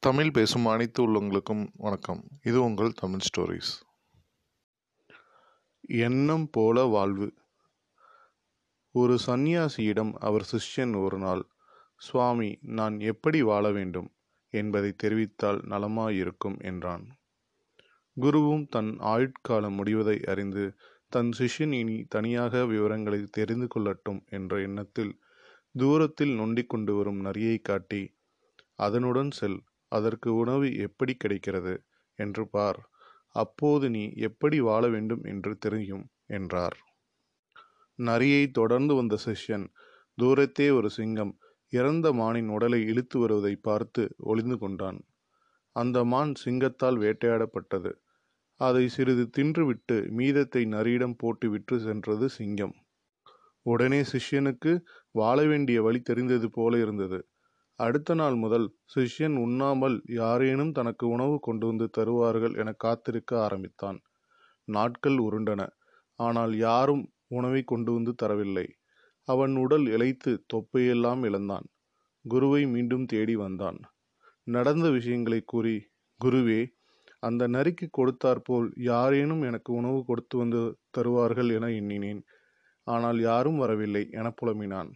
தமிழ் பேசும் அனைத்து உள்ளங்களுக்கும் வணக்கம். இது உங்கள் தமிழ் ஸ்டோரிஸ். எண்ணம் போல வாழ்வு. ஒரு சந்நியாசியிடம் அவர் சிஷ்யன் ஒரு நாள் சுவாமி நான் எப்படி வாழ வேண்டும்? என்பதை தெரிவித்தால் நலமாயிருக்கும் என்றான். குருவும் தன் ஆயுட்காலம் முடிவதை அறிந்து தன் சிஷ்யன் இனி தனியாக விவரங்களை தெரிந்து கொள்ளட்டும் என்ற எண்ணத்தில் தூரத்தில் நொண்டிக் கொண்டு வரும் நரியை காட்டி அதனுடன் செல். அதற்கு உணவு எப்படி கிடைக்கிறது? என்று பார். அப்போது நீ எப்படி வாழ வேண்டும் என்று தெரியும் என்றார். நரியை தொடர்ந்து வந்த சிஷ்யன் தூரத்தே ஒரு சிங்கம் இறந்த மானின் உடலை இழுத்து வருவதை பார்த்து ஒளிந்து கொண்டான். அந்த மான் சிங்கத்தால் வேட்டையாடப்பட்டது. அதை சிறிது தின்றுவிட்டு மீதத்தை நரியிடம் போட்டு விற்று சென்றது சிங்கம். உடனே சிஷ்யனுக்கு வாழ வேண்டிய வழி தெரிந்தது போல இருந்தது. அடுத்த நாள் முதல் சிஷ்யன் உண்ணாமல் யாரேனும் தனக்கு உணவு கொண்டு வந்து தருவார்கள் என காத்திருக்க ஆரம்பித்தான். நாட்கள் உருண்டன. ஆனால் யாரும் உணவை கொண்டு வந்து தரவில்லை. அவன் உடல் இழைத்து தொப்பையெல்லாம் இழந்தான். குருவை மீண்டும் தேடி வந்தான். நடந்த விஷயங்களை கூறி குருவே அந்த நரிக்கு கொடுத்தாற்போல் யாரேனும் எனக்கு உணவு கொடுத்து வந்து தருவார்கள் என எண்ணினேன். ஆனால் யாரும் வரவில்லை என புலம்பினான்.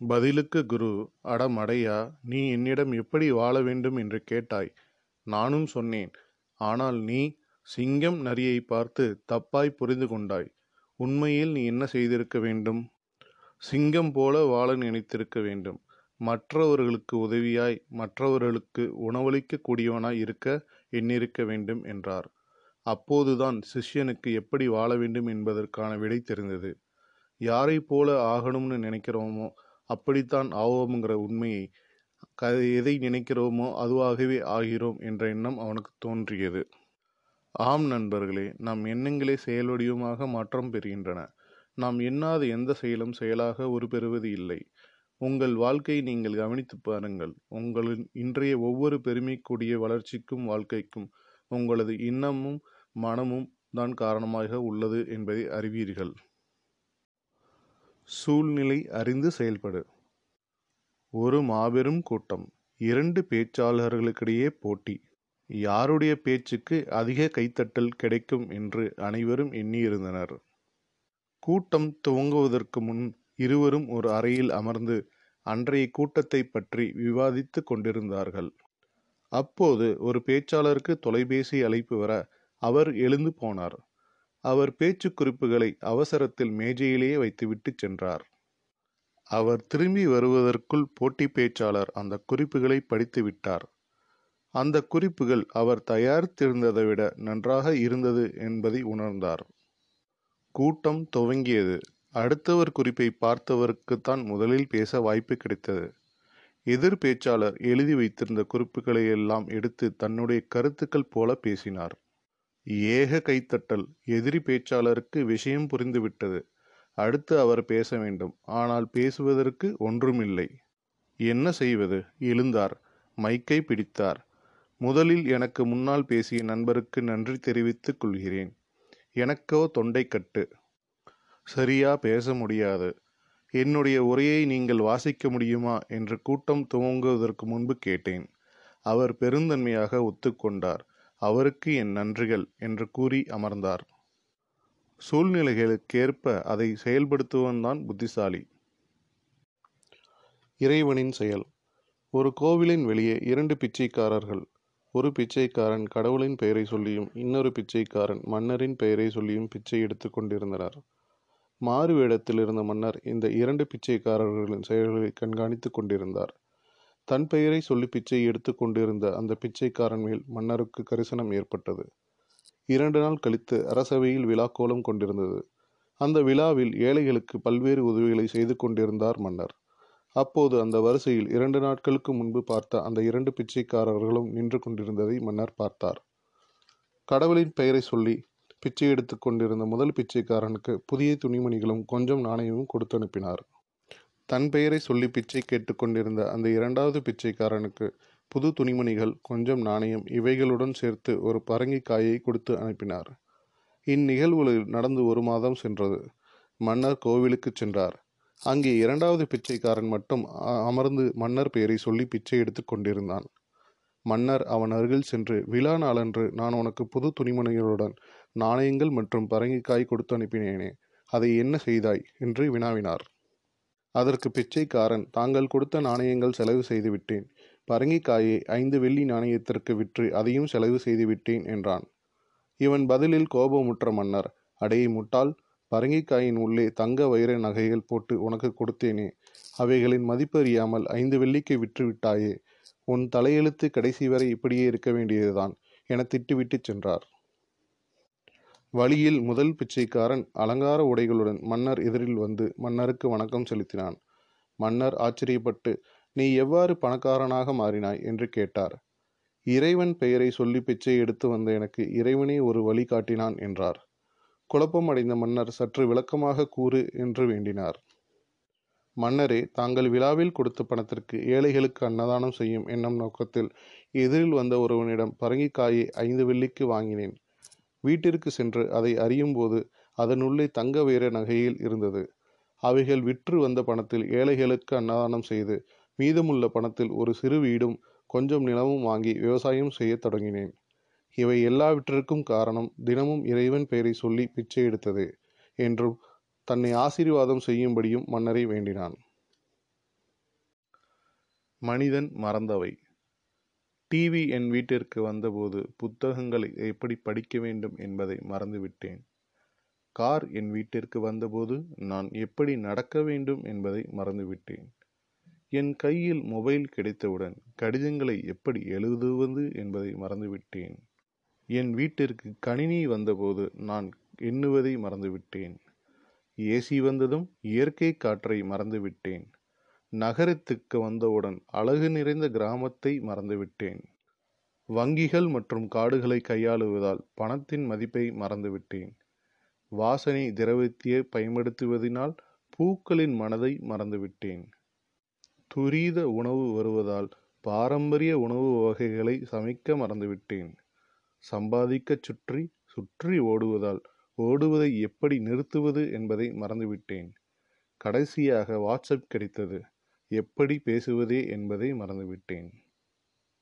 பதிலுக்கு குரு அடமடையா நீ என்னிடம் எப்படி வாழ வேண்டும் என்று கேட்டாய்? நானும் சொன்னேன். ஆனால் நீ சிங்கம் நரியை பார்த்து தப்பாய் புரிந்து கொண்டாய். உண்மையில் நீ என்ன செய்திருக்க வேண்டும்? சிங்கம் போல வாழ நினைத்திருக்க வேண்டும். மற்றவர்களுக்கு உதவியாய் மற்றவர்களுக்கு உணவளிக்க கூடியவனாய் இருக்க எண்ணிருக்க வேண்டும் என்றார். அப்போதுதான் சிஷ்யனுக்கு எப்படி வாழ வேண்டும் என்பதற்கான விடை தெரிந்தது. யாரை போல ஆகணும்னு நினைக்கிறோமோ அப்படித்தான் ஆவோம்ங்கிற உண்மையை எதை நினைக்கிறோமோ அதுவாகவே ஆகிறோம் என்ற எண்ணம் அவனுக்கு தோன்றியது. ஆம் நண்பர்களே நம் எண்ணங்களே செயல்வடிவமாக மாற்றம் பெறுகின்றன. நாம் எண்ணாத எந்த செயலும் செயலாக உருப்பெறுவது இல்லை. உங்கள் வாழ்க்கையை நீங்கள் கவனித்து பாருங்கள். உங்களின் இன்றைய ஒவ்வொரு பெருமைக்குடிய வளர்ச்சிக்கும் வாழ்க்கைக்கும் உங்களது இன்னமும் மனமும் தான் காரணமாக உள்ளது என்பதை அறிவீர்கள். சூழ்நிலை அறிந்து செயல்படு. ஒரு மாபெரும் கூட்டம் இரண்டு பேச்சாளர்களுக்கிடையே போட்டி. யாருடைய பேச்சுக்கு அதிக கைத்தட்டல் கிடைக்கும் என்று அனைவரும் எண்ணியிருந்தனர். கூட்டம் துவங்குவதற்கு முன் இருவரும் ஒரு அறையில் அமர்ந்து அன்றைய கூட்டத்தை பற்றி விவாதித்து கொண்டிருந்தார்கள். அப்போது ஒரு பேச்சாளருக்கு தொலைபேசி அழைப்பு வர அவர் எழுந்து போனார். அவர் பேச்சு குறிப்புகளை அவசரத்தில் மேஜையிலேயே வைத்துவிட்டு சென்றார். அவர் திரும்பி வருவதற்குள் போட்டி பேச்சாளர் அந்த குறிப்புகளை படித்துவிட்டார் அந்த குறிப்புகள் அவர் தயாரித்திருந்ததை விட நன்றாக இருந்தது என்பதை உணர்ந்தார். கூட்டம் துவங்கியது. அடுத்தவர் குறிப்பை பார்த்தவருக்குத்தான் முதலில் பேச வாய்ப்பு கிடைத்தது. எதிர் பேச்சாளர் எழுதி வைத்திருந்த குறிப்புகளை எல்லாம் எடுத்து தன்னுடைய கருத்துக்கள் போல பேசினார். ஏக கைத்தட்டல். எதிரி பேச்சாளருக்கு விஷயம் புரிந்துவிட்டது. அடுத்து அவர் பேச வேண்டும். ஆனால் பேசுவதற்கு ஒன்றுமில்லை. என்ன செய்வது? எழுந்தார். மைக்கை பிடித்தார். முதலில் எனக்கு முன்னால் பேசிய நண்பருக்கு நன்றி தெரிவித்துக் கொள்கிறேன். எனக்கோ தொண்டைக்கட்டு. சரியா பேச முடியாது. என்னுடைய உரையை நீங்கள் வாசிக்க முடியுமா? என்று கூட்டம் துவங்குவதற்கு முன்பு கேட்டேன். அவர் பெருந்தன்மையாக ஒத்துக்கொண்டார். அவருக்கு என் நன்றிகள் என்று கூறி அமர்ந்தார். சூழ்நிலைகளுக்கேற்ப அதை செயல்படுத்துவன்தான் புத்திசாலி. இறைவனின் செயல். ஒரு கோவிலின் வெளியே இரண்டு பிச்சைக்காரர்கள் ஒரு பிச்சைக்காரன் கடவுளின் பெயரை சொல்லியும் இன்னொரு பிச்சைக்காரன் மன்னரின் பெயரை சொல்லியும் பிச்சை எடுத்து கொண்டிருந்தனர். மாறு வேடத்தில் இருந்த மன்னர் இந்த இரண்டு பிச்சைக்காரர்களின் செயல்களை கண்காணித்து கொண்டிருந்தார். தன் பெயரை சொல்லி பிச்சை எடுத்து கொண்டிருந்த அந்த பிச்சைக்காரன் மேல் மன்னருக்கு கரிசனம் ஏற்பட்டது. இரண்டு நாள் கழித்து அரசவையில் விழா கோலம் கொண்டிருந்தது. அந்த விழாவில் ஏழைகளுக்கு பல்வேறு உதவிகளை செய்து கொண்டிருந்தார் மன்னர். அப்போது அந்த வரிசையில் இரண்டு நாட்களுக்கு முன்பு பார்த்த அந்த இரண்டு பிச்சைக்காரர்களும் நின்று கொண்டிருந்ததை மன்னர் பார்த்தார். கடவுளின் பெயரை சொல்லி பிச்சை எடுத்து கொண்டிருந்த முதல் பிச்சைக்காரனுக்கு புதிய துணிமணிகளும் கொஞ்சம் நாணயமும் கொடுத்து அனுப்பினார் தன் பெயரை சொல்லி பிச்சை கேட்டுக்கொண்டிருந்த அந்த இரண்டாவது பிச்சைக்காரனுக்கு புது துணிமணிகள் கொஞ்சம் நாணயம் இவைகளுடன் சேர்த்து ஒரு பரங்கிக்காயை கொடுத்து அனுப்பினார். இந்நிகழ்வுகளில் நடந்து ஒரு மாதம் சென்றது. மன்னர் கோவிலுக்கு சென்றார். அங்கே இரண்டாவது பிச்சைக்காரன் மட்டும் அ- அமர்ந்து மன்னர் பெயரை சொல்லி பிச்சை எடுத்துக் கொண்டிருந்தான். மன்னர் அவன் அருகில் சென்று விழா நாளன்று நான் உனக்கு புது துணிமணிகளுடன் நாணயங்கள் மற்றும் பரங்கிக்காய் கொடுத்து அனுப்பினேனே அதை என்ன செய்தாய்? என்று வினாவினார். அதற்கு பிச்சைக்காரன் தாங்கள் கொடுத்த நாணயங்கள் செலவு செய்துவிட்டேன். பரங்கிக்காயை ஐந்து வெள்ளி நாணயத்திற்கு விற்று அதையும் செலவு செய்துவிட்டேன் என்றான். இவன் பதிலில் கோபமுற்ற மன்னர் அடையை முட்டாள் பரங்கிக்காயின் உள்ளே தங்க வைர நகைகள் போட்டு உனக்கு கொடுத்தேனே. அவைகளின் மதிப்பறியாமல் ஐந்து வெள்ளிக்கு விற்றுவிட்டாயே உன் தலையெழுத்து கடைசி வரை இப்படியே இருக்க வேண்டியதுதான் என திட்டுவிட்டு சென்றார். வழியில் முதல் பிச்சைக்காரன் அலங்கார உடைகளுடன் மன்னர் எதிரில் வந்து மன்னருக்கு வணக்கம் செலுத்தினான். மன்னர் ஆச்சரியப்பட்டு நீ எவ்வாறு பணக்காரனாக மாறினாய்? என்று கேட்டார். இறைவன் பெயரை சொல்லி பிச்சை எடுத்து வந்த எனக்கு இறைவனே ஒரு வழி காட்டினான் என்றார். குழப்பம் அடைந்த மன்னர் சற்று விளக்கமாக கூறு என்று வேண்டினார். மன்னரே தாங்கள் விழாவில் கொடுத்த பணத்திற்கு ஏழைகளுக்கு அன்னதானம் செய்யும் என்னும் நோக்கத்தில் எதிரில் வந்த ஒருவனிடம் பரங்கிக்காயை ஐந்து வெள்ளிக்கு வாங்கினேன். வீட்டிற்கு சென்று அதை அறியும்போது அதனுள்ளே தங்க வைர நகையில் இருந்தது. அவைகள் விற்று வந்த பணத்தில் ஏழைகளுக்கு அன்னதானம் செய்து மீதமுள்ள பணத்தில் ஒரு சிறு வீடும் கொஞ்சம் நிலமும் வாங்கி விவசாயம் செய்யத் தொடங்கினேன். இவை எல்லாவற்றிற்கும் காரணம் தினமும் இறைவன் பெயரை சொல்லி பிச்சை எடுத்தது என்றும் தன்னை ஆசீர்வாதம் செய்யும்படியும் மன்னரை வேண்டினான். மனிதன் மறந்தவை. டிவி என் வீட்டிற்கு வந்தபோது புத்தகங்களை எப்படி படிக்க வேண்டும் என்பதை மறந்துவிட்டேன். கார் என் வீட்டிற்கு வந்தபோது நான் எப்படி நடக்க வேண்டும் என்பதை மறந்துவிட்டேன். என் கையில் மொபைல் கிடைத்தவுடன் கடிதங்களை எப்படி எழுதுவது என்பதை மறந்துவிட்டேன். என் வீட்டிற்கு கணினி வந்தபோது நான் எண்ணுவதை மறந்துவிட்டேன். ஏசி வந்ததும் இயற்கை காற்றை மறந்துவிட்டேன். நகரத்துக்கு வந்தவுடன் அழகு நிறைந்த கிராமத்தை மறந்துவிட்டேன். வங்கிகள் மற்றும் காடுகளை கையாளுவதால் பணத்தின் மதிப்பை மறந்துவிட்டேன். வாசனை திரவியத்தை பயன்படுத்துவதனால் பூக்களின் மனதை மறந்துவிட்டேன். துரித உணவு வருவதால் பாரம்பரிய உணவு வகைகளை சமைக்க மறந்துவிட்டேன். சம்பாதிக்கச் சுற்றி சுற்றி ஓடுவதால் ஓடுவதை எப்படி நிறுத்துவது என்பதை மறந்துவிட்டேன். கடைசியாக வாட்ஸ்அப் கிடைத்தது. எப்படி பேசுவதே என்பதை மறந்துவிட்டேன்.